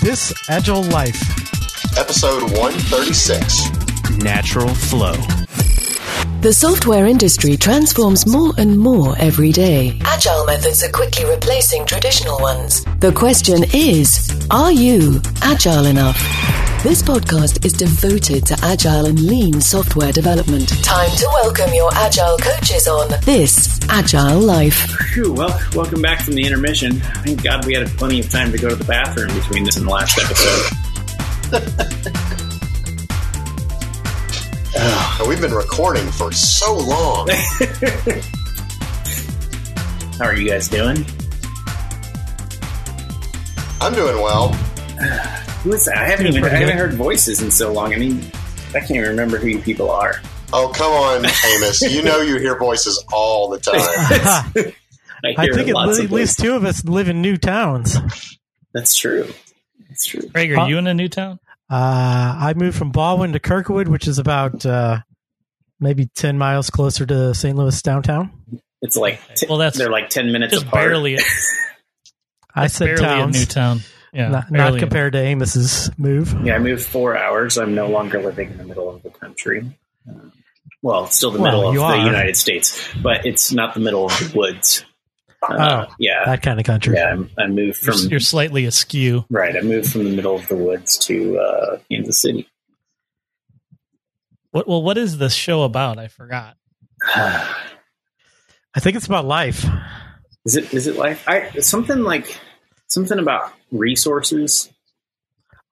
This Agile Life. Episode 136. Natural Flow. The software industry transforms more and more every day. Agile methods are quickly replacing traditional ones. The question is, are you agile enough? This podcast is devoted to agile and lean software development. Time to welcome your agile coaches on this Agile Life. Phew, well, welcome back from the intermission. Thank God we had plenty of time to go to the bathroom between this and the last episode. And ah, we've been recording for so long. How are you guys doing? I'm doing well. Who is that? I haven't even I haven't heard voices in so long. I mean, I can't even remember who you people are. Oh, come on, Amos. You know you hear voices all the time. I, I think at lots le- of at least voices. two of us live in new towns. That's true. That's true. Craig, are you in a new town? Uh, I moved from Baldwin to Kirkwood, which is about uh, maybe 10 miles closer to St. Louis downtown. It's like t- Well, that's they're like ten minutes Just apart. barely, I said barely towns, a new town. Yeah, not, not barely. compared to Amos's move. Yeah, I moved four hours. I'm no longer living in the middle of the country. Uh, well, it's still the Well, middle of you the. United States, but it's not the middle of the woods. Uh, Oh, yeah, That kind of country. yeah. I'm, I moved You're, from you're slightly askew. right. I moved from the middle of the woods to uh, Kansas City. What? Well, what is this show about? I forgot. I think it's about life. is it? Is it life? I something like something about resources.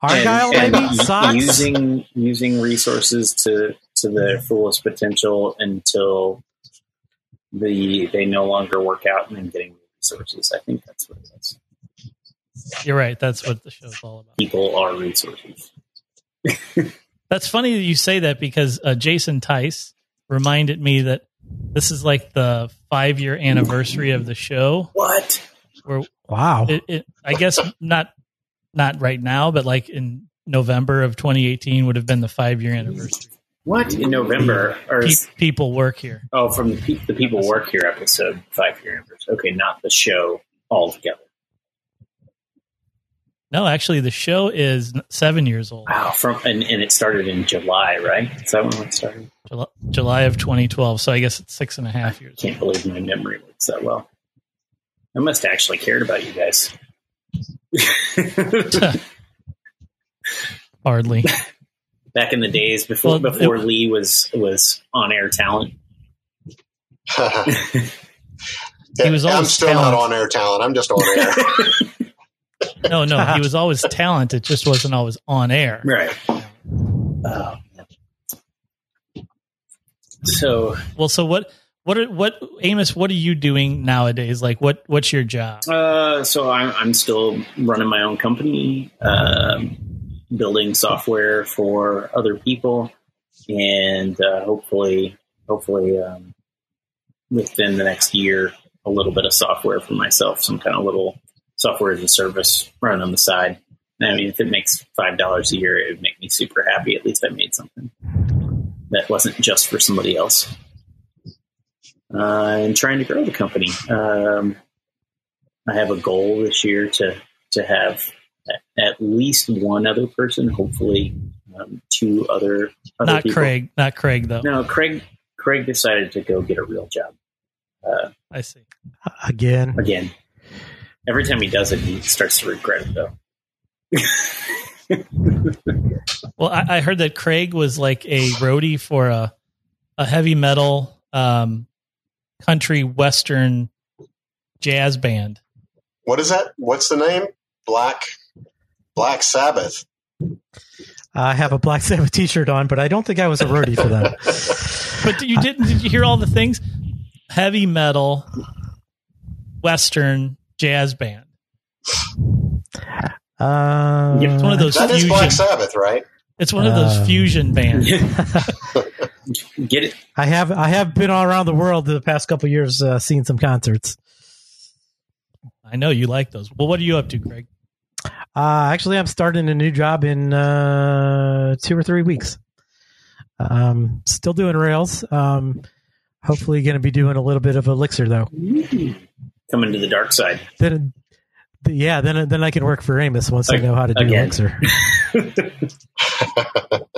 Argyle, and, maybe? and Socks? using using resources to to their fullest potential until the they no longer work out and then getting resources. I think that's what it is. You're right. That's what the show's all about. People are resources. That's funny that you say that because uh, Jason Tice reminded me that this is like the five year anniversary of the show. What? Where Wow. it, it, I guess not not right now, but like in November of 2018 would have been the five year anniversary. What in November or Pe- people work here. oh from the, pe- the people work here episode five year anniversary? Okay, not the show altogether. No, actually, the show is seven years old. Wow, from and, and it started in July, right? Is that when it started? July, July of 2012. So I guess it's six and a half years. I Can't believe my memory works that well. I must have actually cared about you guys. Hardly. Back in the days before Well, before it- Lee was was on air talent. He was I'm always still not on air talent. I'm just on air. No, no, he was always talented, just wasn't always on air. Right. Oh. So Well, so what? What? Are, what? Amos, what are you doing nowadays? Like, what? What's your job? Uh, so I'm, I'm still running my own company, um, building software for other people, and uh, hopefully, hopefully, um, within the next year, a little bit of software for myself, some kind of little software as a service run on the side. I mean, if it makes five dollars a year, it would make me super happy. At least I made something that wasn't just for somebody else. Uh, and trying to grow the company. Um, I have a goal this year to to have at least one other person, hopefully um, two other. other Not people. Craig. Not Craig, though. No, Craig. Craig decided to go get a real job. Uh, I see. Again. again, every time he does it, he starts to regret it though. Well, I, I heard that Craig was like a roadie for a a heavy metal, um, country western jazz band. what is that? What's the name? Black Black Sabbath. I have a Black Sabbath t shirt on, but I don't think I was a roadie for them. But you didn't? Did you hear all the things? Heavy metal, western jazz band. Uh, It's one of those That is fusion. Black Sabbath, right? It's one of those Uh, fusion bands. Get it? I have I have been all around the world the past couple of years, uh, seeing some concerts. I know you like those. Well, what are you up to, Craig? Uh, actually, I'm starting a new job in uh, two or three weeks. Um, still doing Rails. Um, hopefully, going to be doing a little bit of Elixir though. Coming to the dark side. Been Yeah, then then I can work for Amos once I know how to do Again. Elixir.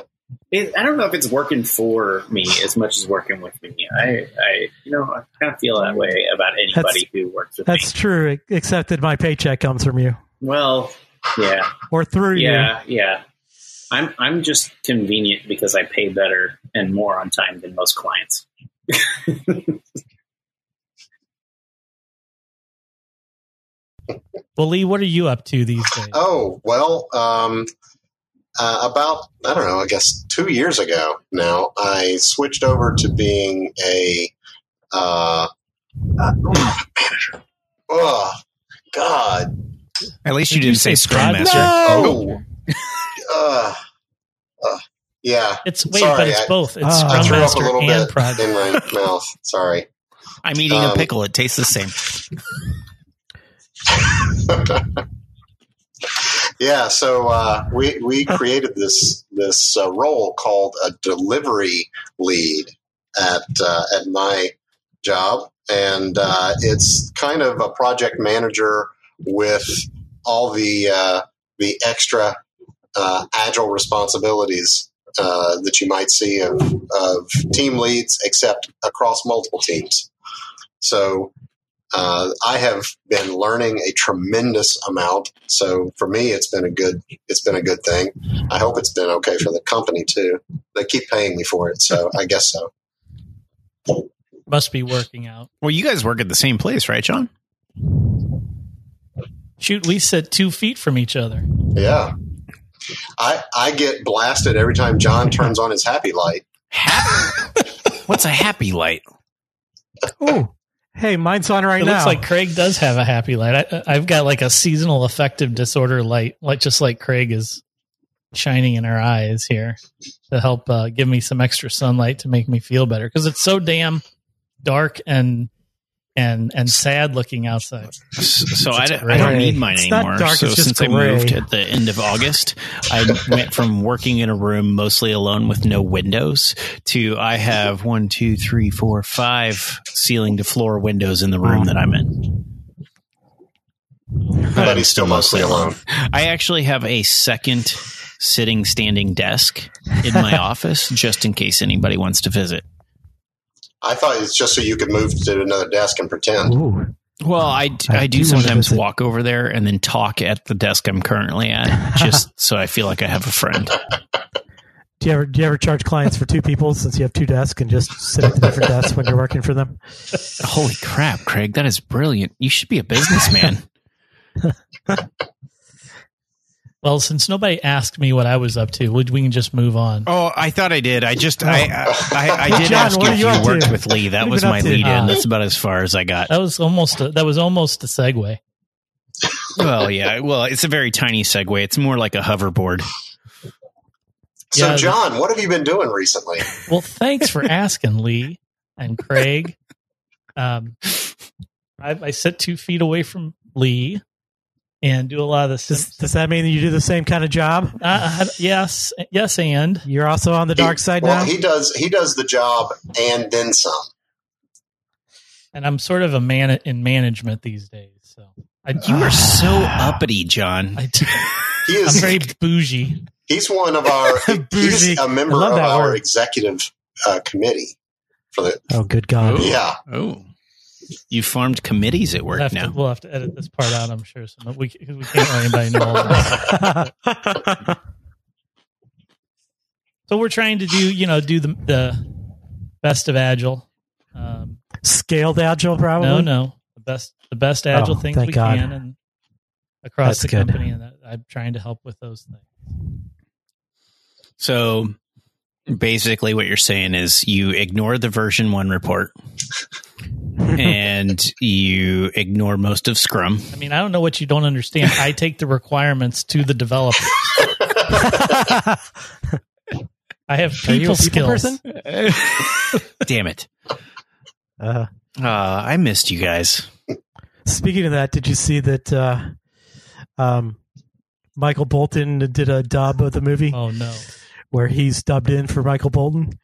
It, I don't know if it's working for me as much as working with me. I, I you know, I kind of feel that way about anybody who works with me. That's true, except that my paycheck comes from you Well, yeah, or through you. yeah, yeah. I'm I'm just convenient because I pay better and more on time than most clients. Well, Lee, what are you up to these days? Oh well, um, uh, about I don't know. I guess two years ago now, I switched over to being a uh, uh, manager. Oh God! At least you Did you didn't say say Scrum project? Master. Oh, uh, uh, yeah. It's wait, Sorry, but it's I- both. It's Ah. I Scrum threw up a Master little and bit Project. in my mouth. Sorry. I'm eating Um, a pickle. It tastes the same. yeah, so uh, we we created this this uh, role called a delivery lead at uh, at my job, and uh, it's kind of a project manager with all the uh, the extra uh, agile responsibilities that you might see of, of team leads, except across multiple teams. So uh, I have been learning a tremendous amount. So for me, it's been a good it's been a good thing. I hope it's been okay for the company too. They keep paying me for it, so I guess so. Must be working out. Well, you guys work at the same place, right, John? Shoot, we sit two feet from each other. Yeah. I I get blasted every time John turns on his happy light. Happy? What's a happy light? Oh, hey, mine's on right now. it now. looks like Craig does have a happy light. I, I've got like a seasonal affective disorder light, like just like Craig is shining in our eyes here to help uh, give me some extra sunlight to make me feel better because it's so damn dark and and and sad looking outside. So I, don't- I don't need mine It's not anymore. dark, so it's just since I moved at the end of August, I went from working in a room mostly alone with no windows to I have one, two, three, four, five ceiling to floor windows in the room that I'm in. But I'm he's still mostly alone. I actually have a second sitting standing desk in my office just in case anybody wants to visit. I thought it's just so you could move to another desk and pretend. Ooh. Well, I, I I, do, do sometimes walk over there and then talk at the desk I'm currently at, just so I feel like I have a friend. Do you ever do you ever charge clients for two people since you have two desks and just sit at the different desks when you're working for them? Holy crap, Craig, that is brilliant. You should be a businessman. Well, since nobody asked me what I was up to, we we can just move on. oh, I thought I did. I just I I, I did John, ask you if you you up to? worked with Lee. That was my been up to? lead in. Ah. That's about as far as I got. That was almost a, that was almost a segue. Well, yeah. Well, it's a very tiny segue. It's more like a hoverboard. So, Yeah. John, what have you been doing recently? Well, thanks for asking, Lee and Craig. Um, I, I sit two feet away from Lee and do a lot of this. Does, does that mean that you do the same kind of job? Uh, yes, yes, and You're also on the dark side well, now. he does he does the job and then some. and I'm sort of a man in management these days. So I, You are so uppity, John. I, He I'm is very bougie. he's one of our Bougie. he's a member of our word. executive uh, committee for the oh, good God! yeah. Oh, you formed committees at We'll work now. to, we'll have to edit this part out. I'm sure. So we because we can't let anybody know. All that. So we're trying to do you know do the the best of agile. Um, Scaled agile, probably. no, no, the best the best agile Oh, things we God. can and across That's the good. company, and that, I'm trying to help with those things. So basically, what you're saying is you ignore the VersionOne report and you ignore most of Scrum. I mean, I don't know what you don't understand. I take the requirements to the developer. I have Are you people a people skills. person? Damn it. Uh, Uh, I missed you guys. speaking of that, did you see that uh, um, Michael Bolton did a dub of the movie Oh no! Where he's dubbed in for Michael Bolton?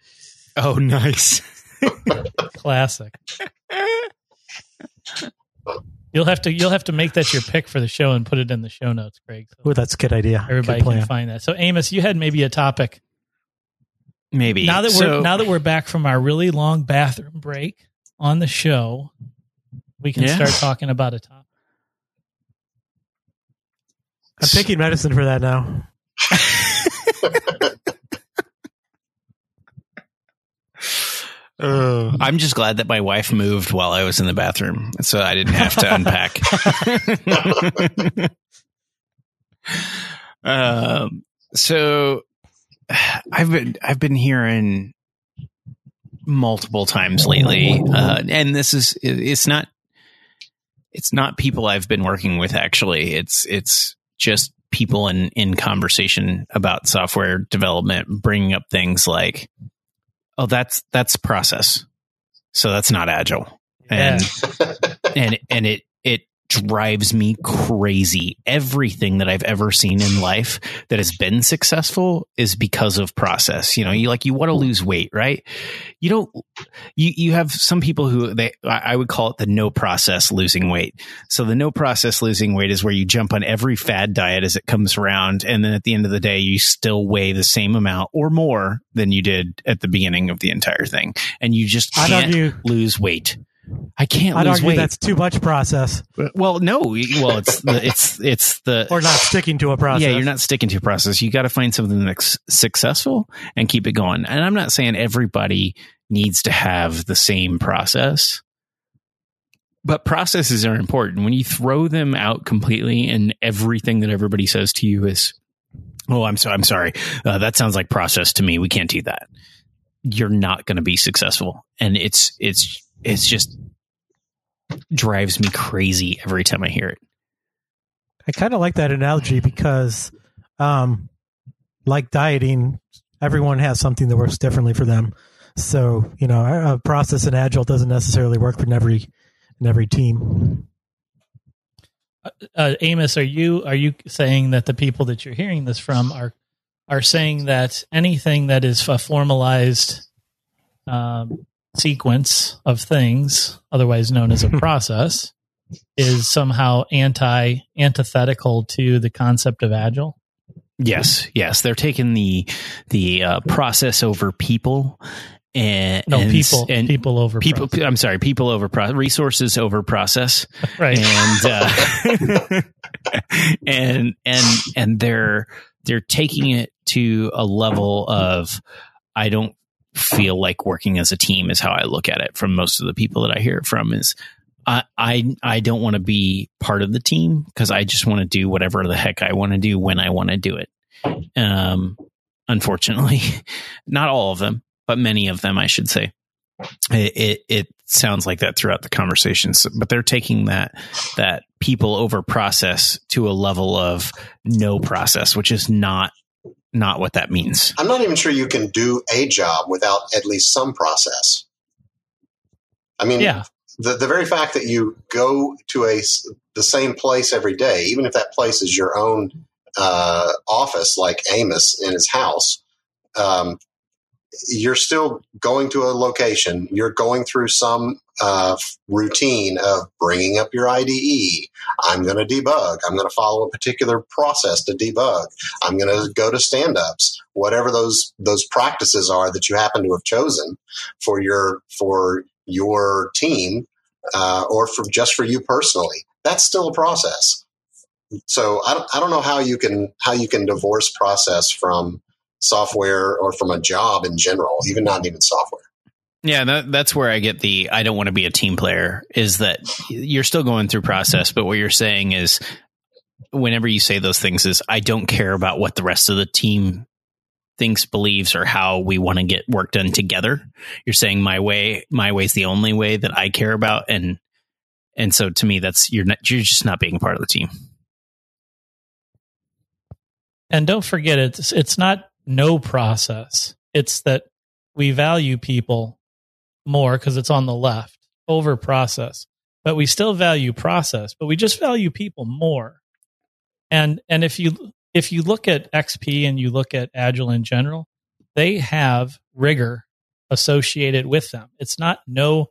Oh, nice. Classic. You'll have to you'll have to make that your pick for the show and put it in the show notes, Greg. So Ooh, that's a good idea. everybody Good can find that. So Amos, you had maybe a topic. Maybe Now that we're now that we're back from our really long bathroom break on the show, we can Yeah. start talking about a topic. I'm taking medicine for that now. Uh, I'm just glad that my wife moved while I was in the bathroom, so I didn't have to unpack. um, so I've been I've been hearing multiple times lately, uh, and this is it- it's not it's not people I've been working with actually. It's it's just people in in conversation about software development bringing up things like oh that's that's process. So that's not agile. And and and it it drives me crazy. Everything that i've ever seen in life that has been successful is because of process. You know you like you want to lose weight right? You don't you you have some people who they i would call it the no process losing weight. So the no process losing weight is where you jump on every fad diet as it comes around and then at the end of the day you still weigh the same amount or more than you did at the beginning of the entire thing. And you just can't lose weight i can't I'd lose argue weight that's too much process well no well it's the it's it's the or not sticking to a process. yeah, you're not sticking to a process. You got to find something that's successful and keep it going. And I'm not saying everybody needs to have the same process, but processes are important. When you throw them out completely, and everything that everybody says to you is, "Oh, I'm so I'm sorry, uh, that sounds like process to me. We can't do that." You're not going to be successful, and it's it's it's just drives me crazy every time I hear it. I kind of like that analogy because, um, like dieting, everyone has something that works differently for them. So you know, a a process in agile doesn't necessarily work for every in every team. Uh, Amos, are you are you saying that the people that you're hearing this from are are saying that anything that is a formalized um, sequence of things, otherwise known as a process, is somehow anti antithetical to the concept of agile? Yes, yes, they're taking the the uh, process over people and No, and, people and people over people. process. I'm sorry, people over pro- resources over process, right. and uh, and and and they're they're taking it to a level of I don't feel like working as a team is how I look at it from most of the people that I hear it from is I I, I don't want to be part of the team because I just want to do whatever the heck I want to do when I want to do it. Um, unfortunately, not all of them, but many of them, I should say. It, it it sounds like that throughout the conversations, but they're taking that that people over process to a level of no process, which is not not what that means. I'm not even sure you can do a job without at least some process. I mean, Yeah. the, the very fact that you go to a, the same place every day, even if that place is your own uh, office, like Amos in his house, um, you're still going to a location. You're going through some uh, routine of bringing up your IDE. I'm going to debug. I'm going to follow a particular process to debug. I'm going to go to stand-ups. Whatever those those practices are that you happen to have chosen for your for your team uh, or for just for you personally, that's still a process. So I don't, I don't know how you can how you can divorce process from software or from a job in general, even not even software. Yeah, that, that's where I get the I don't want to be a team player is that you're still going through process, but what you're saying is whenever you say those things is I don't care about what the rest of the team thinks, believes, or how we want to get work done together. You're saying my way, my way is the only way that I care about, and and so to me, that's you're not you're just not being part of the team. And don't forget, it's it's not no process. It's that we value people more because it's on the left over process, but we still value process, but we just value people more. And and if you if you look at XP and you look at Agile in general, they have rigor associated with them. It's not no,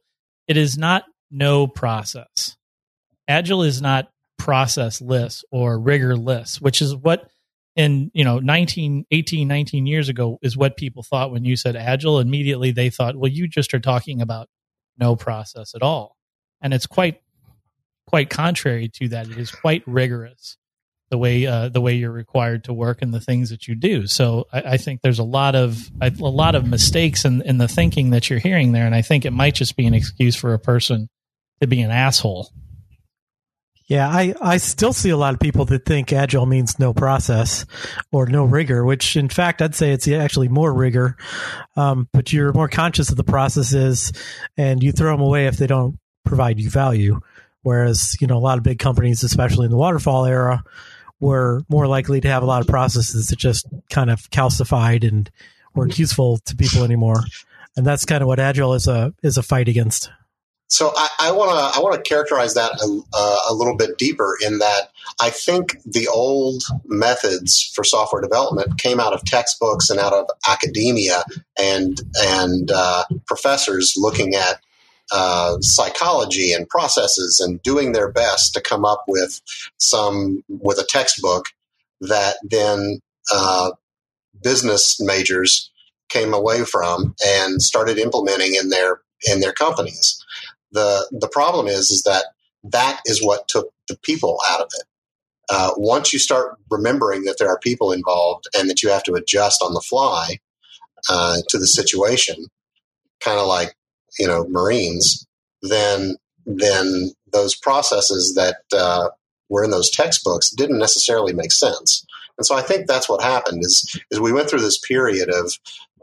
it is not no process. Agile is not processless or rigorless, which is what in you know 19 18 19 years ago is what people thought when you said agile. Immediately they thought well you just are talking about no process at all. And it's quite quite contrary to that. It is quite rigorous the way uh, the way you're required to work and the things that you do. So I, I think there's a lot of a lot of mistakes in, in the thinking that you're hearing there. And i think it might just be an excuse for a person to be an asshole Yeah, I, I still see a lot of people that think agile means no process or no rigor, which in fact I'd say it's actually more rigor. Um, but you're more conscious of the processes and you throw them away if they don't provide you value. Whereas, you know, a lot of big companies, especially in the waterfall era, were more likely to have a lot of processes that just kind of calcified and weren't useful to people anymore. And that's kind of what agile is a is a fight against. So I want to I want to characterize that a, uh, a, little bit deeper in that I think the old methods for software development came out of textbooks and out of academia and and uh, professors looking at uh, psychology and processes and doing their best to come up with some with a textbook that then uh, business majors came away from and started implementing in their in their companies the the problem is is that that is what took the people out of it. Uh, once you start remembering that there are people involved and that you have to adjust on the fly uh, to the situation, kind of like you know Marines, then then those processes that uh, were in those textbooks didn't necessarily make sense. And so I think that's what happened is is we went through this period of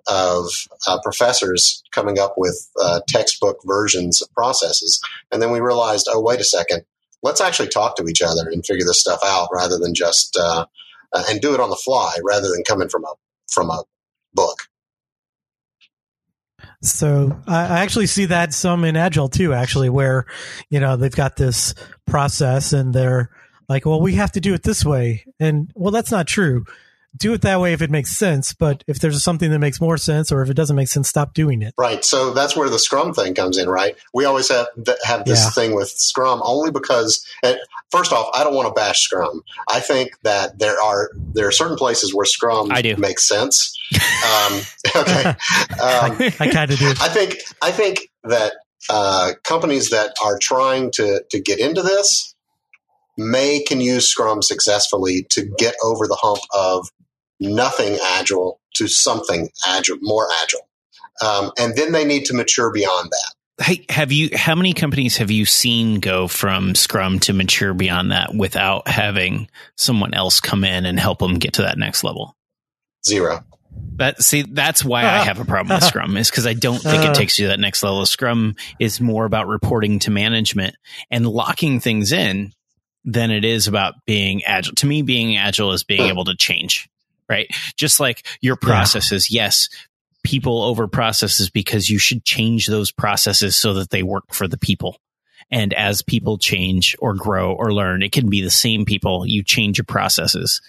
of uh, professors coming up with uh, textbook versions of processes. And then we realized, oh, wait a second, let's actually talk to each other and figure this stuff out rather than just, uh, uh and do it on the fly rather than coming from a, from a book. So I actually see that some in Agile too, actually, where, you know, they've got this process and they're like, well, we have to do it this way. And well, that's not true do it that way if it makes sense. But if there's something that makes more sense, or if it doesn't make sense, stop doing it. Right. So that's where the Scrum thing comes in. Right. We always have have this yeah. thing with Scrum only because. first off, I don't want to bash Scrum. I think that there are there are certain places where Scrum I do. makes sense. Um, okay. Um, I kind of do. I think I think that uh, companies that are trying to to get into this may can use Scrum successfully to get over the hump of nothing agile to something agile, more agile. Um, and then they need to mature beyond that. Hey, have you? How many companies have you seen go from Scrum to mature beyond that without having someone else come in and help them get to that next level? Zero. That see, that's why I ah. have a problem with Scrum is because I don't think it ah. takes you to that next level. Scrum is more about reporting to management and locking things in than it is about being agile. To me, being agile is being hmm. able to change right? Just like your processes, yeah. yes, people over processes because you should change those processes so that they work for the people. And as people change or grow or learn, it can be the same people. You change your processes,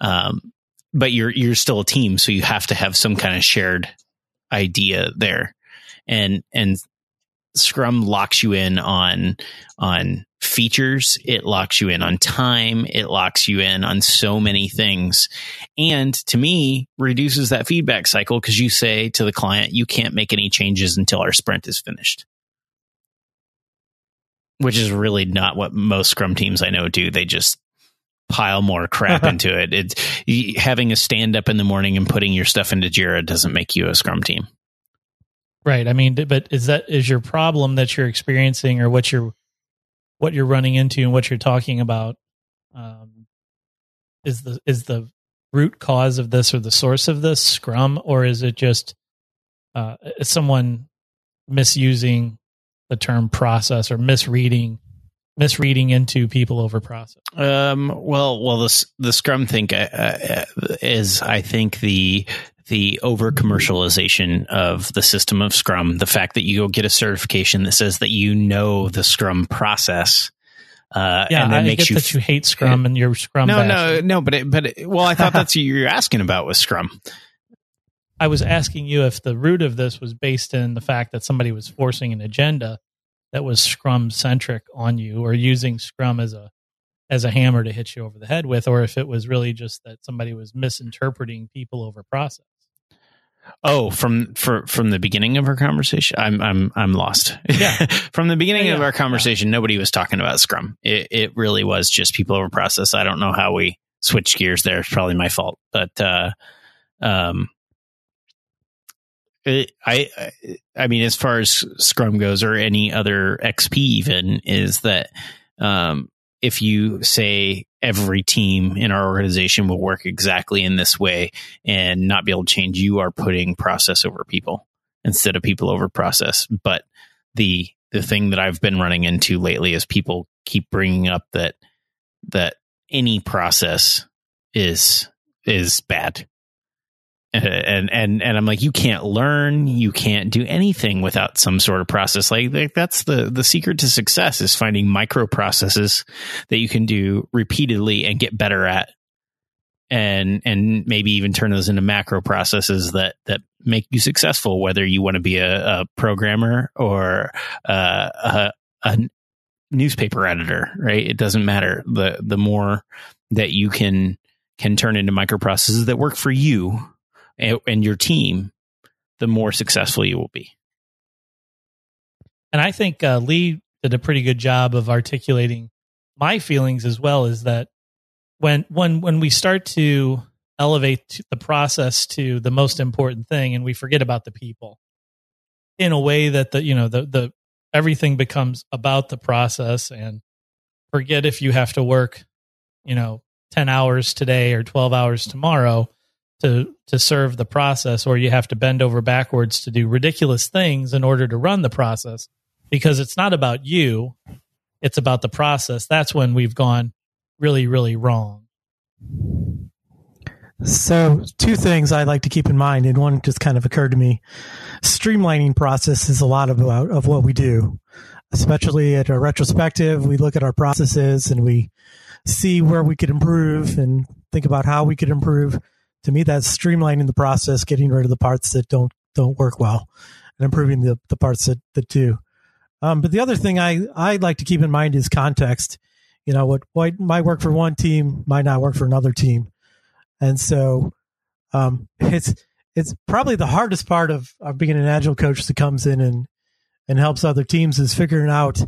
um, but you're you're still a team, so you have to have some kind of shared idea there. And and Scrum locks you in on on features, it locks you in on time, it locks you in on so many things. And to me, reduces that feedback cycle because you say to the client, you can't make any changes until our sprint is finished. Which is really not what most Scrum teams I know do. They just pile more crap into it. It's having a stand up in the morning and putting your stuff into Jira doesn't make you a Scrum team. Right. I mean, but is that is your problem that you're experiencing, or what you're what you're running into and what you're talking about? Um, is the is the root cause of this or the source of this Scrum, or is it just uh, someone misusing the term process or misreading misreading into people over process? Um, well, well, the the Scrum thing uh, uh, is, I think, the the over commercialization of the system of Scrum, the fact that you go get a certification that says that you know the Scrum process. Uh, yeah, and then I makes get you that you hate Scrum and your Scrum. No, no, no. But it, but it, well, I thought that's what you're asking about with Scrum. I was asking you if the root of this was based in the fact that somebody was forcing an agenda that was Scrum centric on you, or using Scrum as a as a hammer to hit you over the head with, or if it was really just that somebody was misinterpreting people over process. Oh, from for, from the beginning of our conversation, I'm I'm I'm lost. Yeah. from the beginning Yeah, of yeah, our conversation, nobody was talking about Scrum. It it really was just people over process. I don't know how we switched gears there. It's probably my fault, but uh, um, it, I I- I mean, as far as Scrum goes, or any other XP, even is that um, if you say every team in our organization will work exactly in this way and not be able to change, you are putting process over people instead of people over process. But the the thing that I've been running into lately is people keep bringing up that that any process is is bad. And and and I'm like, you can't learn, you can't do anything without some sort of process. Like, like that's the the secret to success is finding micro processes that you can do repeatedly and get better at, and and maybe even turn those into macro processes that that make you successful. Whether you want to be a, a programmer or uh, a, a newspaper editor, right? It doesn't matter. the The more that you can can turn into microprocesses that work for you and, and your team, the more successful you will be. And I think uh, Lee did a pretty good job of articulating my feelings as well. Is that when when when we start to elevate the process to the most important thing, and we forget about the people in a way that the you know the the everything becomes about the process, and forget if you have to work, you know, ten hours today or twelve hours tomorrow to to serve the process or you have to bend over backwards to do ridiculous things in order to run the process because it's not about you it's about the process that's when we've gone really really wrong So, two things I like to keep in mind, and one just kind of occurred to me. Streamlining process is a lot about of what we do, especially at a retrospective. We look at our processes and we see where we could improve and think about how we could improve. To me, that's streamlining the process, getting rid of the parts that don't don't work well, and improving the the parts that that do. Um, but the other thing I I like to keep in mind is context. You know, what what might work for one team might not work for another team and so um, it's it's probably the hardest part of, of being an agile coach that comes in and and helps other teams is figuring out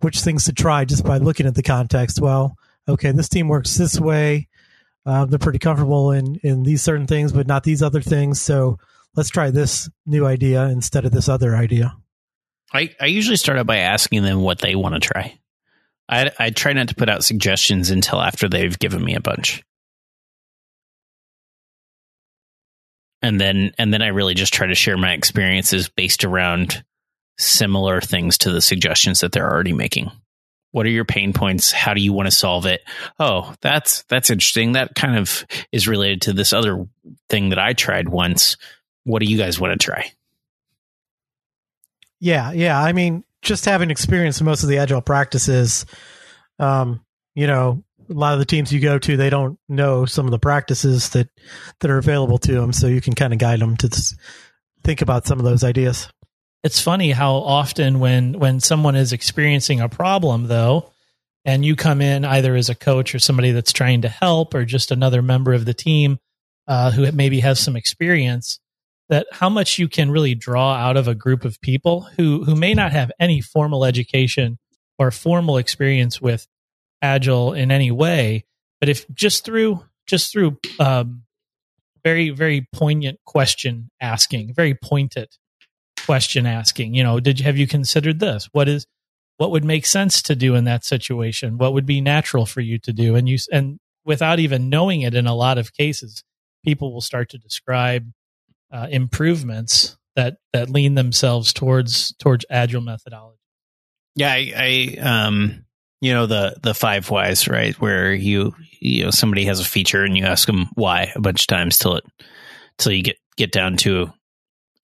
which things to try just by looking at the context. Well, okay, this team works this way. Uh, they're pretty comfortable in in these certain things, but not these other things. So let's try this new idea instead of this other idea. I, I usually start out by asking them what they want to try. I, I try not to put out suggestions until after they've given me a bunch. And then and then I really just try to share my experiences based around similar things to the suggestions that they're already making. What are your pain points? How do you want to solve it? Oh, that's that's interesting. That kind of is related to this other thing that I tried once. What do you guys want to try? Yeah, yeah. I mean, just having experienced most of the agile practices, um, you know, a lot of the teams you go to, they don't know some of the practices that that are available to them, so you can kind of guide them to think about some of those ideas. It's funny how often when when someone is experiencing a problem though and you come in either as a coach or somebody that's trying to help or just another member of the team uh, who maybe has some experience that how much you can really draw out of a group of people who who may not have any formal education or formal experience with agile in any way. But if just through just through um, very very poignant question asking very pointed question asking you know did you have you considered this? What is what would make sense to do in that situation? What would be natural for you to do? And you and without even knowing it in a lot of cases people will start to describe uh, improvements that that lean themselves towards towards agile methodology. Yeah, I, I um, you know the the five whys, right? Where you you know somebody has a feature and you ask them why a bunch of times till it till you get get down to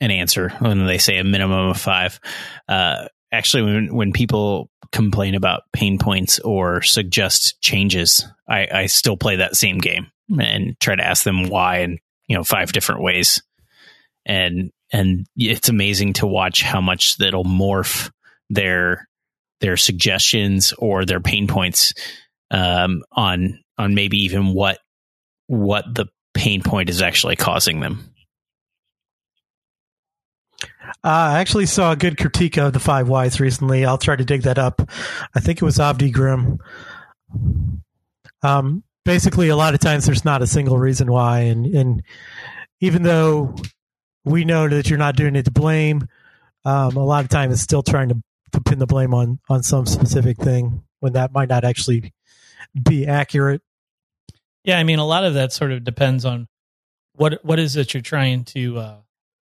an answer when they say a minimum of five. Uh, actually, when when people complain about pain points or suggest changes, I, I still play that same game and try to ask them why in you know five different ways, and and it's amazing to watch how much that'll morph their their suggestions or their pain points um, on on maybe even what what the pain point is actually causing them. Uh, I actually saw a good critique of the five whys recently. I'll try to dig that up. I think it was Avdi Grimm. Um, basically, a lot of times there's not a single reason why, and and even though we know that you're not doing it to blame, um, a lot of time it's still trying to, to pin the blame on on some specific thing when that might not actually be accurate. Yeah, I mean, a lot of that sort of depends on what what is it you're trying to uh,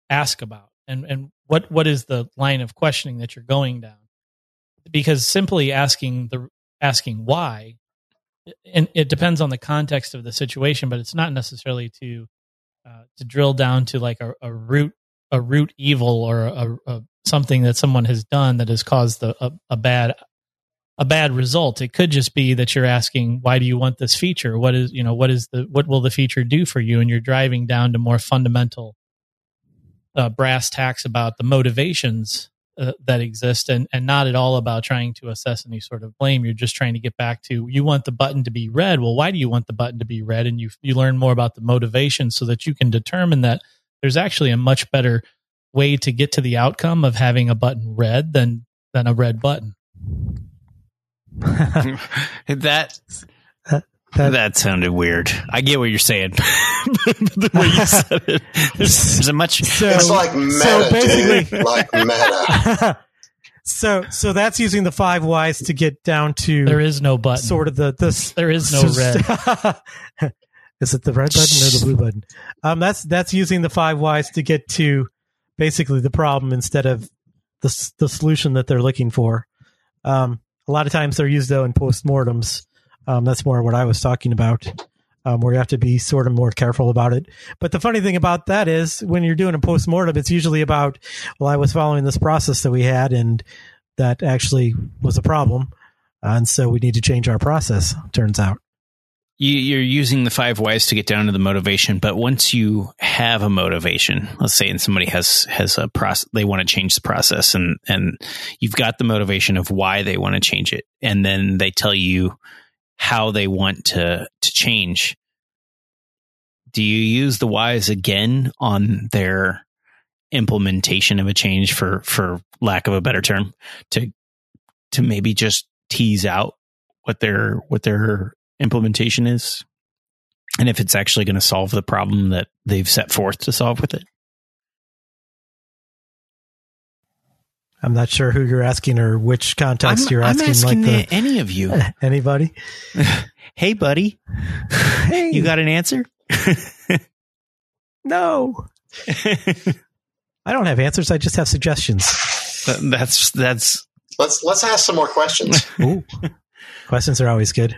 ask about, and and what what is the line of questioning that you're going down. Because simply asking the asking why, and it depends on the context of the situation, but it's not necessarily to uh, to drill down to like a, a root a root evil or a, a, something that someone has done that has caused a, a, a bad a bad result. It could just be that you're asking, why do you want this feature? What is, you know, what is the, what will the feature do for you? And you're driving down to more fundamental uh, brass tacks about the motivations uh, that exist and, and not at all about trying to assess any sort of blame. You're just trying to get back to, you want the button to be red. Well, why do you want the button to be red? And you, you learn more about the motivation so that you can determine that there's actually a much better way to get to the outcome of having a button red than, than a red button. that that, that sounded weird. I get what you're saying. the way you said it, there's, there's a much. So, it's like meta, so basically, dude. like meta. so, so that's using the five whys to get down to. There is no button. Sort of the this. There is no red. is it the red button or the blue button? Um, that's that's using the five whys to get to basically the problem instead of the the solution that they're looking for. Um, a lot of times they're used though in postmortems. Um, that's more what I was talking about, um, where you have to be sort of more careful about it. But the funny thing about that is when you're doing a postmortem, it's usually about, well, I was following this process that we had and that actually was a problem. and so we need to change our process, turns out you, are using the five whys to get down to the motivation but once you have a motivation let's say and somebody has has a process they want to change the process and and you've got the motivation of why they want to change it and then they tell you how they want to to change do you use the whys again on their implementation of a change for for lack of a better term to to maybe just tease out what their what their implementation is and if it's actually going to solve the problem that they've set forth to solve with it. I'm not sure who you're asking or which context I'm, you're asking. I'm asking like the, any of you. Anybody? hey, buddy. Hey. You got an answer? no. I don't have answers. I just have suggestions. That's that's. Let's let's ask some more questions. Ooh. questions are always good.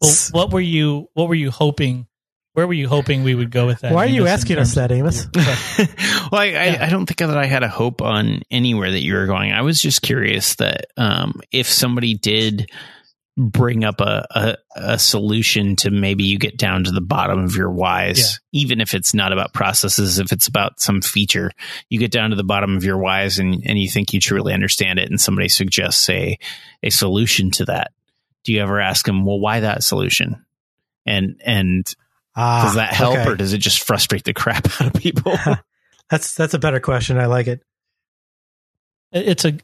Well, what were you what were you hoping where were you hoping we would go with that? Why are you asking us that, Amos? well, I, yeah. I, I, don't think that I had a hope on anywhere that you were going. I was just curious that um, if somebody did bring up a, a, a, solution to maybe you get down to the bottom of your whys, yeah. even if it's not about processes, if it's about some feature, you get down to the bottom of your whys and, and you think you truly understand it, and somebody suggests a a solution to that do you ever ask them, well, why that solution? And and ah, does that help, okay. or does it just frustrate the crap out of people? that's that's a better question. I like it. It's a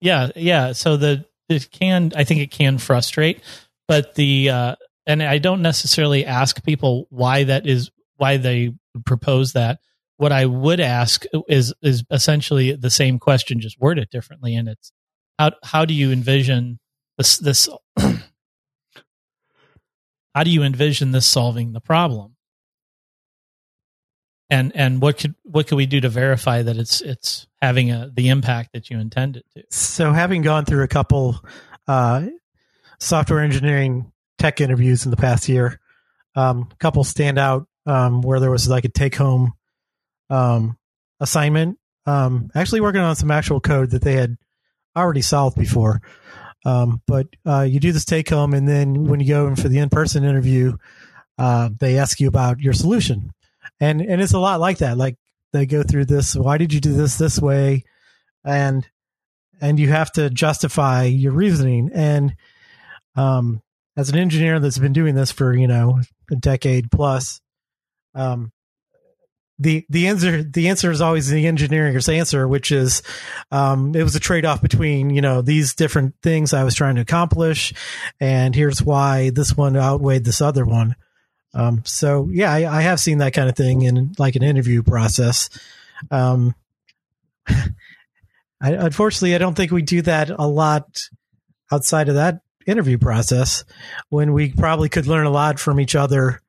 yeah yeah. So the it can I think it can frustrate, but the uh, and I don't necessarily ask people why that is why they propose that. What I would ask is is essentially the same question, just worded differently, and it's how how do you envision this this how do you envision this solving the problem? And and what could what could we do to verify that it's it's having a the impact that you intend it to? So having gone through a couple uh, software engineering tech interviews in the past year um, a couple stand out um, where there was like a take home um, assignment um, actually working on some actual code that they had already solved before um, but uh, you do this take home, and then when you go in for the in person interview, uh, they ask you about your solution, and and it's a lot like that. Like they go through this. Why did you do this this way? And and you have to justify your reasoning. And um, as an engineer that's been doing this for you know a decade plus, um, the the answer the answer is always the engineer's answer, which is um, it was a trade off between you know these different things I was trying to accomplish, and here's why this one outweighed this other one. Um, so yeah, I, I, have seen that kind of thing in like an interview process. Um, I, unfortunately, I don't think we do that a lot outside of that interview process when we probably could learn a lot from each other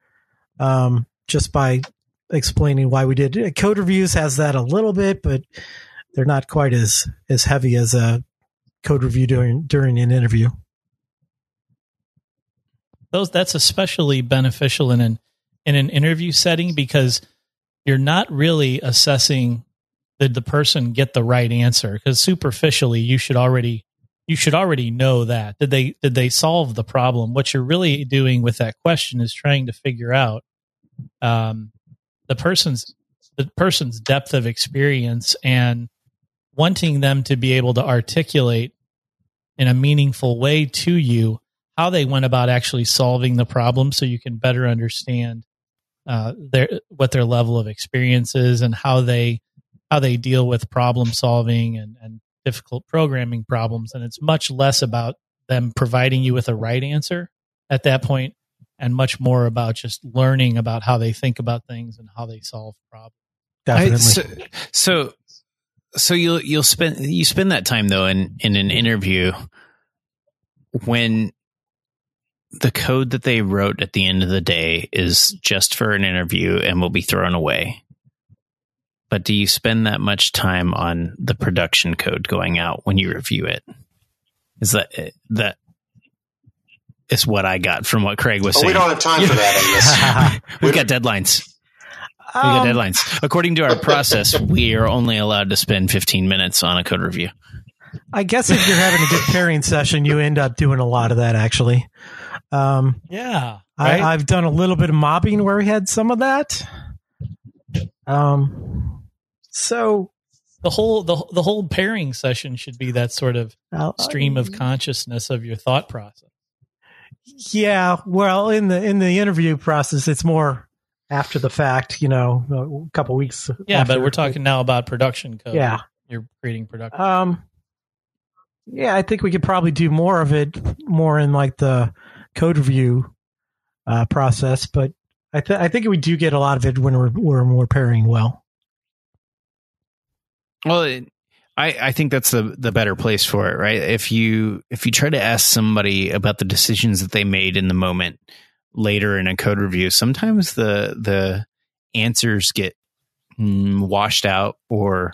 um, just by explaining why we did. Code reviews has that a little bit, but they're not quite as as heavy as a code review during during an interview. Those that's especially beneficial in an in an interview setting because you're not really assessing did the person get the right answer because superficially you should already you should already know that did they did they solve the problem what you're really doing with that question is trying to figure out um, the person's the person's depth of experience and wanting them to be able to articulate in a meaningful way to you how they went about actually solving the problem so you can better understand uh, their what their level of experience is and how they how they deal with problem solving and, and difficult programming problems. And it's much less about them providing you with a right answer at that point and much more about just learning about how they think about things and how they solve problems. Definitely. I, so, so, so you'll you'll spend you spend that time though in in an interview when the code that they wrote at the end of the day is just for an interview and will be thrown away. But do you spend that much time on the production code going out when you review it? Is that that is what I got from what Craig was oh, saying. We don't have time for that. We've got deadlines. Um, we got deadlines. According to our process, we are only allowed to spend 15 minutes on a code review. I guess if you're having a good pairing session, you end up doing a lot of that actually. Um, yeah. Right? I, have done a little bit of mobbing where we had some of that. Um, so the whole the, the whole pairing session should be that sort of stream of consciousness of your thought process. Yeah, well, in the in the interview process, it's more after the fact. You know, a couple weeks. Yeah, but we're talking now about production code. Yeah, you're creating production. Um, yeah, I think we could probably do more of it, more in like the code review uh, process. But I, th- I think we do get a lot of it when we're when we're pairing well. Well, it, I, I think that's the the better place for it, right? If you if you try to ask somebody about the decisions that they made in the moment later in a code review, sometimes the the answers get mm, washed out or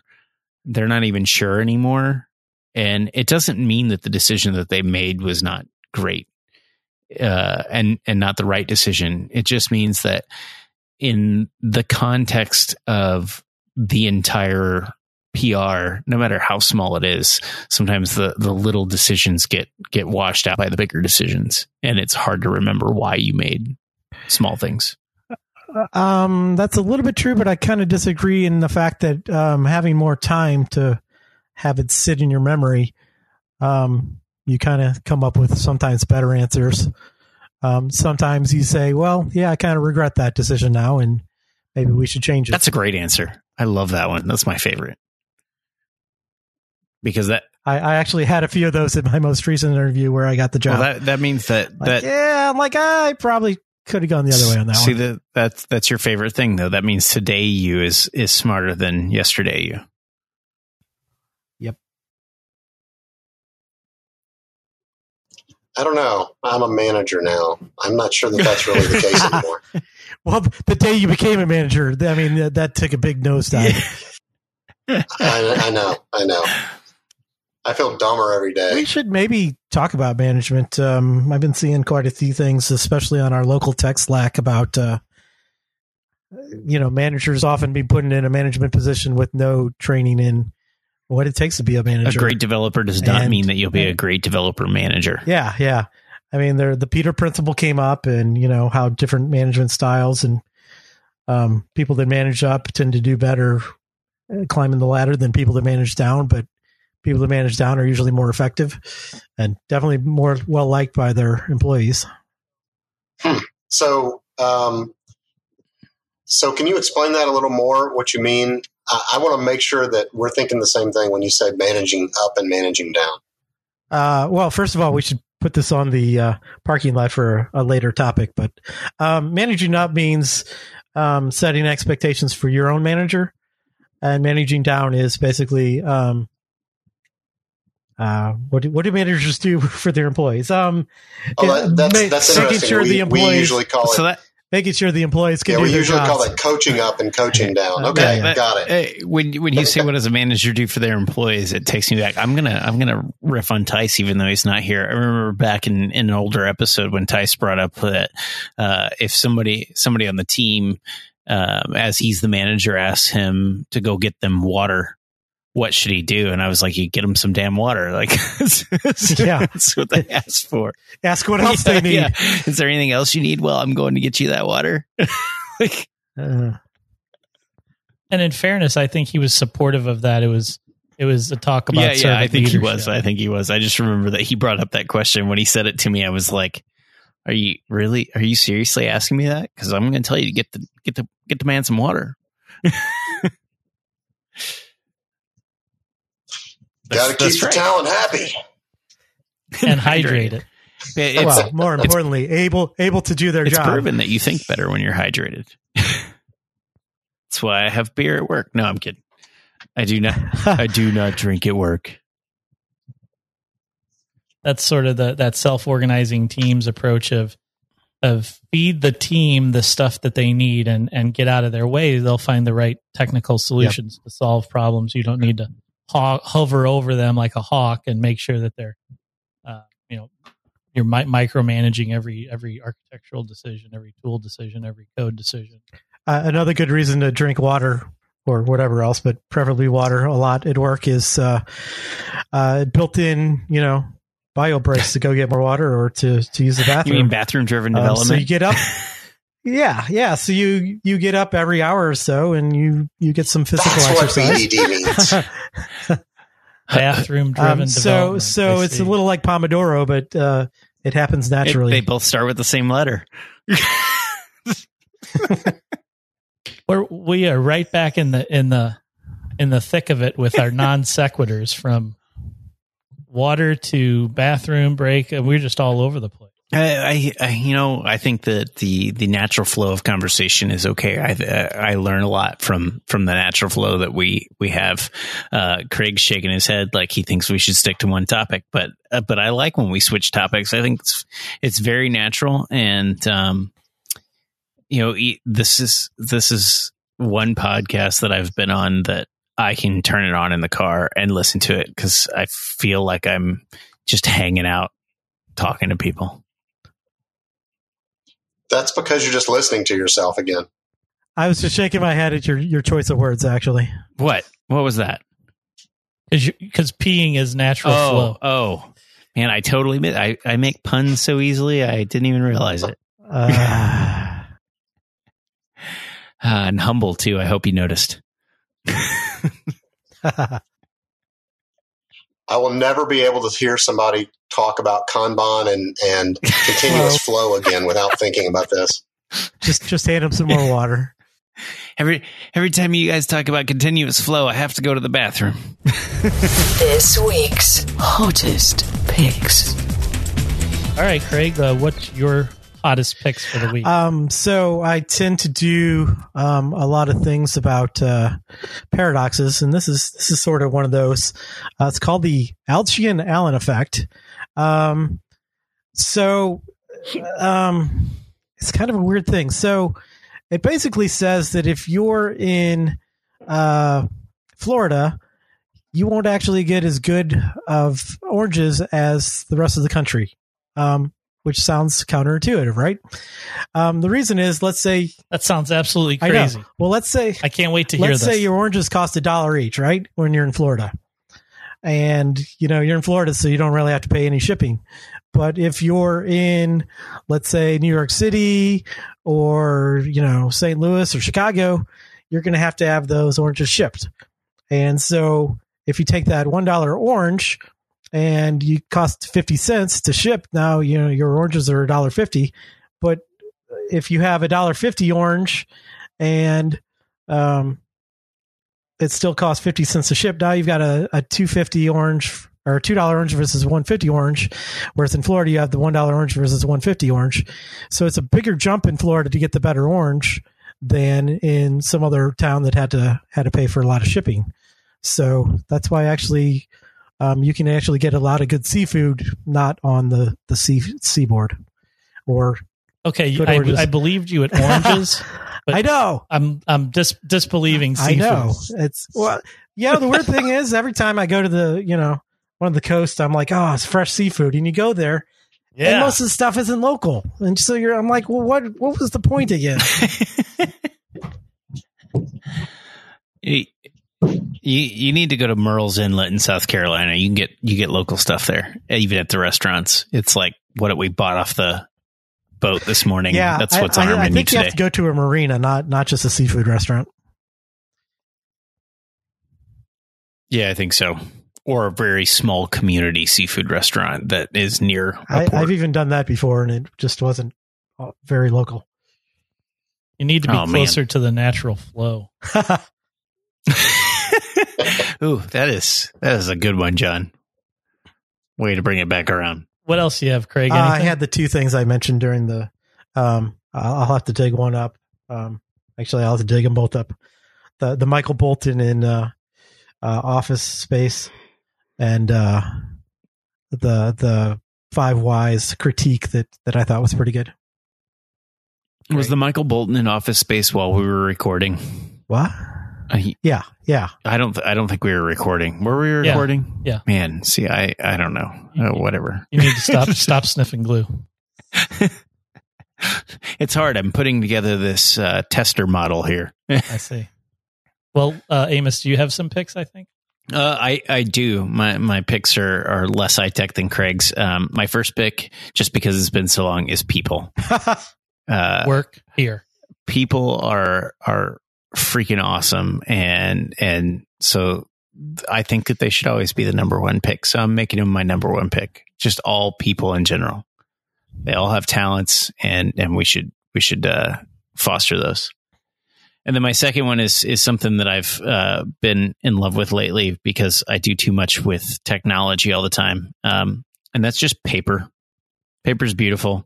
they're not even sure anymore. And it doesn't mean that the decision that they made was not great uh, and and not the right decision. It just means that in the context of the entire PR, no matter how small it is, sometimes the, the little decisions get, get washed out by the bigger decisions. And it's hard to remember why you made small things. Um, that's a little bit true, but I kind of disagree in the fact that um, having more time to have it sit in your memory, um, you kind of come up with sometimes better answers. Um, sometimes you say, "Well, yeah, I kind of regret that decision now, and maybe we should change it." That's a great answer. I love that one. That's my favorite because that I, I, actually had a few of those in my most recent interview where I got the job. Well, that that means that like, that yeah, I'm like ah, I probably could have gone the other way on that see one. that that's that's your favorite thing though. That means today you is is smarter than yesterday you. Yep. I don't know. I'm a manager now. I'm not sure that that's really the case anymore. well, the day you became a manager, I mean, that, that took a big nosedive. I, I know. I know. I feel dumber every day. We should maybe talk about management. Um, I've been seeing quite a few things, especially on our local tech Slack, about uh, you know managers often be put in a management position with no training in what it takes to be a manager. A great developer does not and, mean that you'll be a great developer manager. Yeah, yeah. I mean, there the Peter principle came up, and you know how different management styles and um, people that manage up tend to do better uh, climbing the ladder than people that manage down, but people that manage down are usually more effective and definitely more well liked by their employees. So, um, so can you explain that a little more? What you mean? I, I want to make sure that we're thinking the same thing when you say managing up and managing down. Uh, well, first of all, we should put this on the uh, parking lot for a later topic. But um, managing up means um, setting expectations for your own manager, and managing down is basically um, uh, what do, what do managers do for their employees? Um, Oh, that, that's, ma- that's making sure we, the we employees usually call it. So that making sure the employees can yeah, do we their usually jobs. call that coaching up and coaching down. Okay, yeah, yeah. got it. Hey, when when you say what does a manager do for their employees, it takes me back. I'm gonna I'm gonna riff on Tice even though he's not here. I remember back in, in an older episode when Tice brought up that uh, if somebody somebody on the team, um, as he's the manager, asks him to go get them water. What should he do? And I was like, you get him some damn water. Like, Yeah. that's what they asked for. Ask what else Yeah, they need. yeah. Is there anything else you need? Well, I'm going to get you that water. like, Uh, And in fairness, I think he was supportive of that. It was it was a talk about yeah, yeah, I servant think he was. I think he was. I just remember that he brought up that question when he said it to me. I was like, "Are you really? Are you seriously asking me that? Because I'm going to tell you to get the get the get the man some water." Got to keep the talent happy. and hydrate it. It- It's, well, more importantly, able able to do their it's job. proven that you think better when you're hydrated. That's why I have beer at work. No, I'm kidding. I do not. I do not drink at work. That's sort of the that self organizing teams approach of of feed the team the stuff that they need and and get out of their way. They'll find the right technical solutions to solve problems. You don't need to ho- hover over them like a hawk and make sure that they're uh, you know you're mi- micromanaging every every architectural decision, every tool decision, every code decision. Uh, another good reason to drink water or whatever else, but preferably water a lot at work is uh, uh, built in, you know, bio breaks to go get more water or to, to use the bathroom. You mean bathroom driven Um, development? so you get up. Yeah, yeah. So you you get up every hour or so, and you you get some physical That's what exercise. BDD means. Bathroom driven Um, so so I it's see. a little like Pomodoro, but uh, it happens It- naturally. they both start with the same letter. We're, we are right back in the in the in the thick of it with our non sequiturs from water to bathroom break. and We're just all over the place. I, I, you know, I think that the the natural flow of conversation is okay. I, I learn a lot from from the natural flow that we we have. Uh, Craig's shaking his head like he thinks we should stick to one topic, but uh, but I like when we switch topics. I think it's it's very natural, and um, you know, this is this is one podcast that I've been on that I can turn it on in the car and listen to it because I feel like I'm just hanging out, talking to people. That's because you're just listening to yourself again. I was just shaking my head at your your choice of words. Actually, What? What was that? Because peeing is natural oh, flow. oh, man! I totally mi- I I make puns so easily. I didn't even realize it. uh, Uh, and humble too. I hope you noticed. I will never be able to hear somebody talk about Kanban and, and continuous flow again without thinking about this. just just hand him some more water. Every every time you guys talk about continuous flow, I have to go to the bathroom. This week's hottest picks. All right, Craig, uh, what's your hottest picks for the week? Um, so I tend to do um, a lot of things about uh, paradoxes, and this is this is sort of one of those. Uh, it's called the Alchian Allen effect. Um, so um, it's kind of a weird thing. So it basically says that if you're in uh, Florida, you won't actually get as good of oranges as the rest of the country. Um, which sounds counterintuitive, right? Um, the reason is, let's say, that sounds absolutely crazy. Well, let's say, I, can't wait to hear let's this. say your oranges cost a dollar each, right? When you're in Florida, and you know you're in Florida, so you don't really have to pay any shipping. But if you're in, let's say, New York City or, you know, St. Louis or Chicago, you're going to have to have those oranges shipped. And so if you take that $1 orange and you cost 50 cents to ship, now, you know, your oranges are $1.50. But if you have a $1.50 orange and, um, it still costs 50 cents to ship. Now you've got a, a 250 orange or $2 orange versus 150 orange. Whereas in Florida, you have the $1 orange versus 150 orange. So it's a bigger jump in Florida to get the better orange than in some other town that had to, had to pay for a lot of shipping. So that's why actually, um, you can actually get a lot of good seafood not on the, the sea seaboard or Okay, I. I believed you at oranges. But I know. I'm I'm dis- disbelieving I know. It's well, yeah. The weird thing is, every time I go to the, you know, one of the coast, I'm like, oh, it's fresh seafood, and you go there, and Yeah, most of the stuff isn't local, and so you're, I'm like, well, what, what was the point again? you, you you need to go to Murrells Inlet in South Carolina. You can get you get local stuff there, even at the restaurants. It's like what we bought off the boat this morning. yeah, that's I- what's on I, our I menu think you today. have to go to a marina, not not just a seafood restaurant. yeah, I think so. Or a very small community seafood restaurant that is near a I, port. I've even done that before, and it just wasn't uh, very local. you need to be Oh, man. closer to the natural flow. Ooh, that is that is a good one, John. Way to bring it back around. What else do you have, Craig? Uh, I had the two things I mentioned during the. Um, I'll I'll have to dig one up. Um, actually, I'll have to dig them both up. The the Michael Bolton in uh, uh, Office Space, and uh, the the Five Whys critique that that I thought was pretty good. Was the Michael Bolton in Office Space while we were recording? What? Uh, he- Yeah, yeah. I don't. I don't think we were recording. Were we Yeah. recording? Yeah. Man, see, I I don't know. Uh, whatever. you need to stop stop sniffing glue. It's hard. I'm putting together this uh, tester model here. I see. Well, uh, Amos, do you have some picks? I think. Uh, I I do. My my picks are are less high tech than Craig's. Um, my first pick, just because it's been so long, is people. Uh, Work here. people are are freaking awesome, and and so I think that they should always be the number one pick. So I'm making them my number one pick. Just all people in general. They all have talents, and and we should we should uh, foster those. And then my second one is is something that I've uh, been in love with lately because I do too much with technology all the time, um, and that's just paper. Paper's beautiful.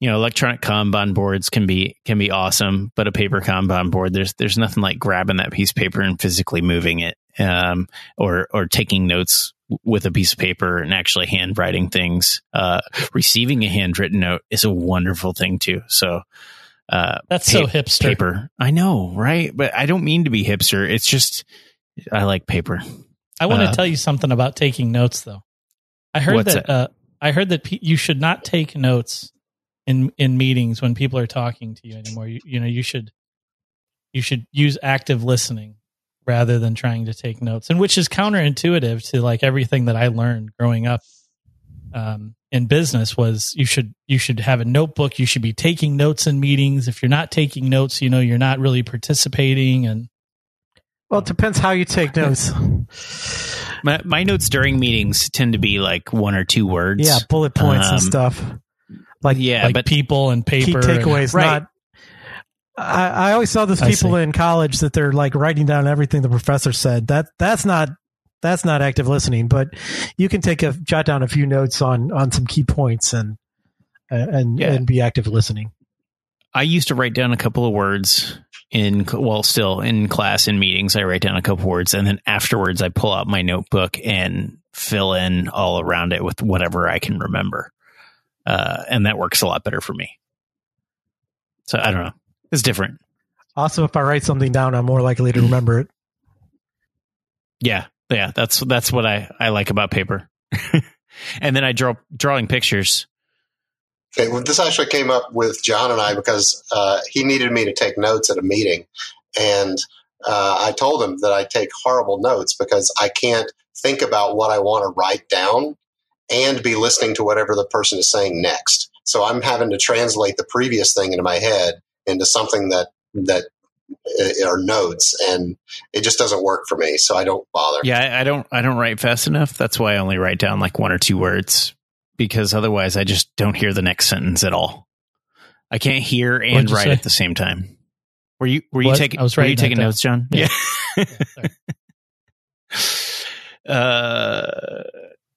You know, electronic Kanban boards can be can be awesome, but a paper Kanban board there's there's nothing like grabbing that piece of paper and physically moving it, um, or or taking notes with a piece of paper and actually handwriting things. Uh, receiving a handwritten note is a wonderful thing too. So. Uh, That's so hipster. paper. I know, right? But I don't mean to be hipster. It's just I like paper. I want to Uh, tell you something about taking notes, though. I heard that that? I heard that pe- you should not take notes in in meetings when people are talking to you anymore. You, you know, you should you should use active listening rather than trying to take notes, and which is counterintuitive to like everything that I learned growing up um, in business. Was you should you should have a notebook. You should be taking notes in meetings. If you're not taking notes, you know you're not really participating, and well, it depends how you take notes. My, my notes during meetings tend to be like one or two words. Yeah, bullet points and Um, stuff. Like yeah, like but people and key paper. and- takeaways. Right. Not. I, I always saw those people in college that they're like writing down everything the professor said. That that's not that's not active listening. But you can take a jot down a few notes on on some key points and and Yeah. and be active listening. I used to write down a couple of words in well, still in class in meetings. I write down a couple words, and then afterwards, I pull out my notebook and fill in all around it with whatever I can remember, uh, and that works a lot better for me. So I don't know. It's different. Also, if I write something down, I'm more likely to remember it. Yeah, yeah. That's that's what I I like about paper. and then I draw drawing pictures. Okay, well, this actually came up with John and I because uh, he needed me to take notes at a meeting, and uh, I told him that I take horrible notes because I can't think about what I want to write down and be listening to whatever the person is saying next. So I'm having to translate the previous thing into my head into something that that uh, are notes, and it just doesn't work for me. So I don't bother. Yeah, I, I don't. I don't write fast enough. That's why I only write down like one or two words because otherwise I just don't hear the next sentence at all. I can't hear and write say? at the same time. Were you were you taking I was were you taking notes, John? Yeah. uh,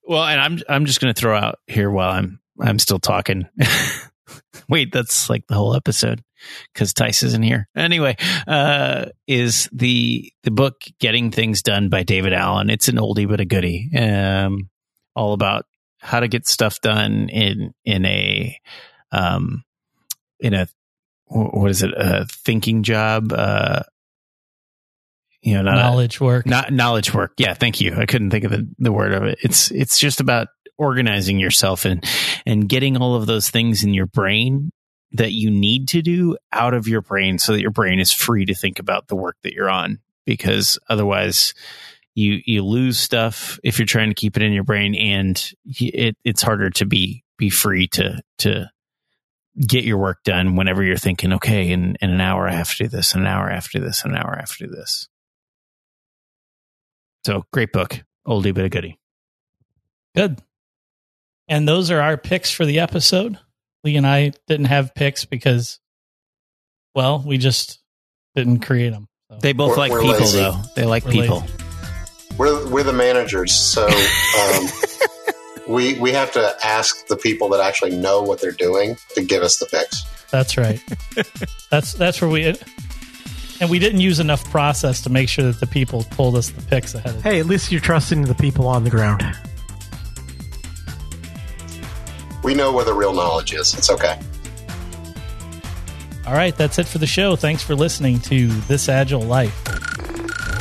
well, and I'm I'm just going to throw out here while I'm I'm still talking. Wait, that's like the whole episode because Tice isn't here. Anyway, uh, is the the book "Getting Things Done" by David Allen? It's an oldie but a goodie. Um, all about how to get stuff done in in a um in a what is it a thinking job uh you know not a- Knowledge work. not knowledge work. Yeah, thank you. I couldn't think of the, the word of it. It's it's just about organizing yourself and and getting all of those things in your brain that you need to do out of your brain so that your brain is free to think about the work that you're on because otherwise you you lose stuff if you're trying to keep it in your brain and it it's harder to be be free to to get your work done whenever you're thinking okay in, in an hour I have to do this in an hour I have to do this in an hour I have to do this so great book, oldie but a goodie. Good. And those are our picks for the episode. Lee and I didn't have picks because, well, we just didn't create them. So. They both We're- like we're people, lazy. though. They like We're people. lazy. We're we're the managers, so um, we we have to ask the people that actually know what they're doing to give us the picks. That's right. that's that's where we and we didn't use enough process to make sure that the people pulled us the picks ahead of Hey, at least you're trusting the people on the ground. We know where the real knowledge is. It's okay. All right, that's it for the show. Thanks for listening to This Agile Life.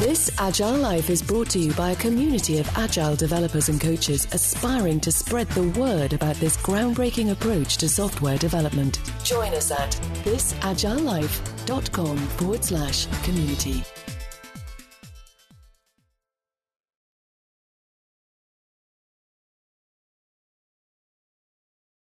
This Agile Life is brought to you by a community of agile developers and coaches aspiring to spread the word about this groundbreaking approach to software development. Join us at thisagilelife.com forward slash community.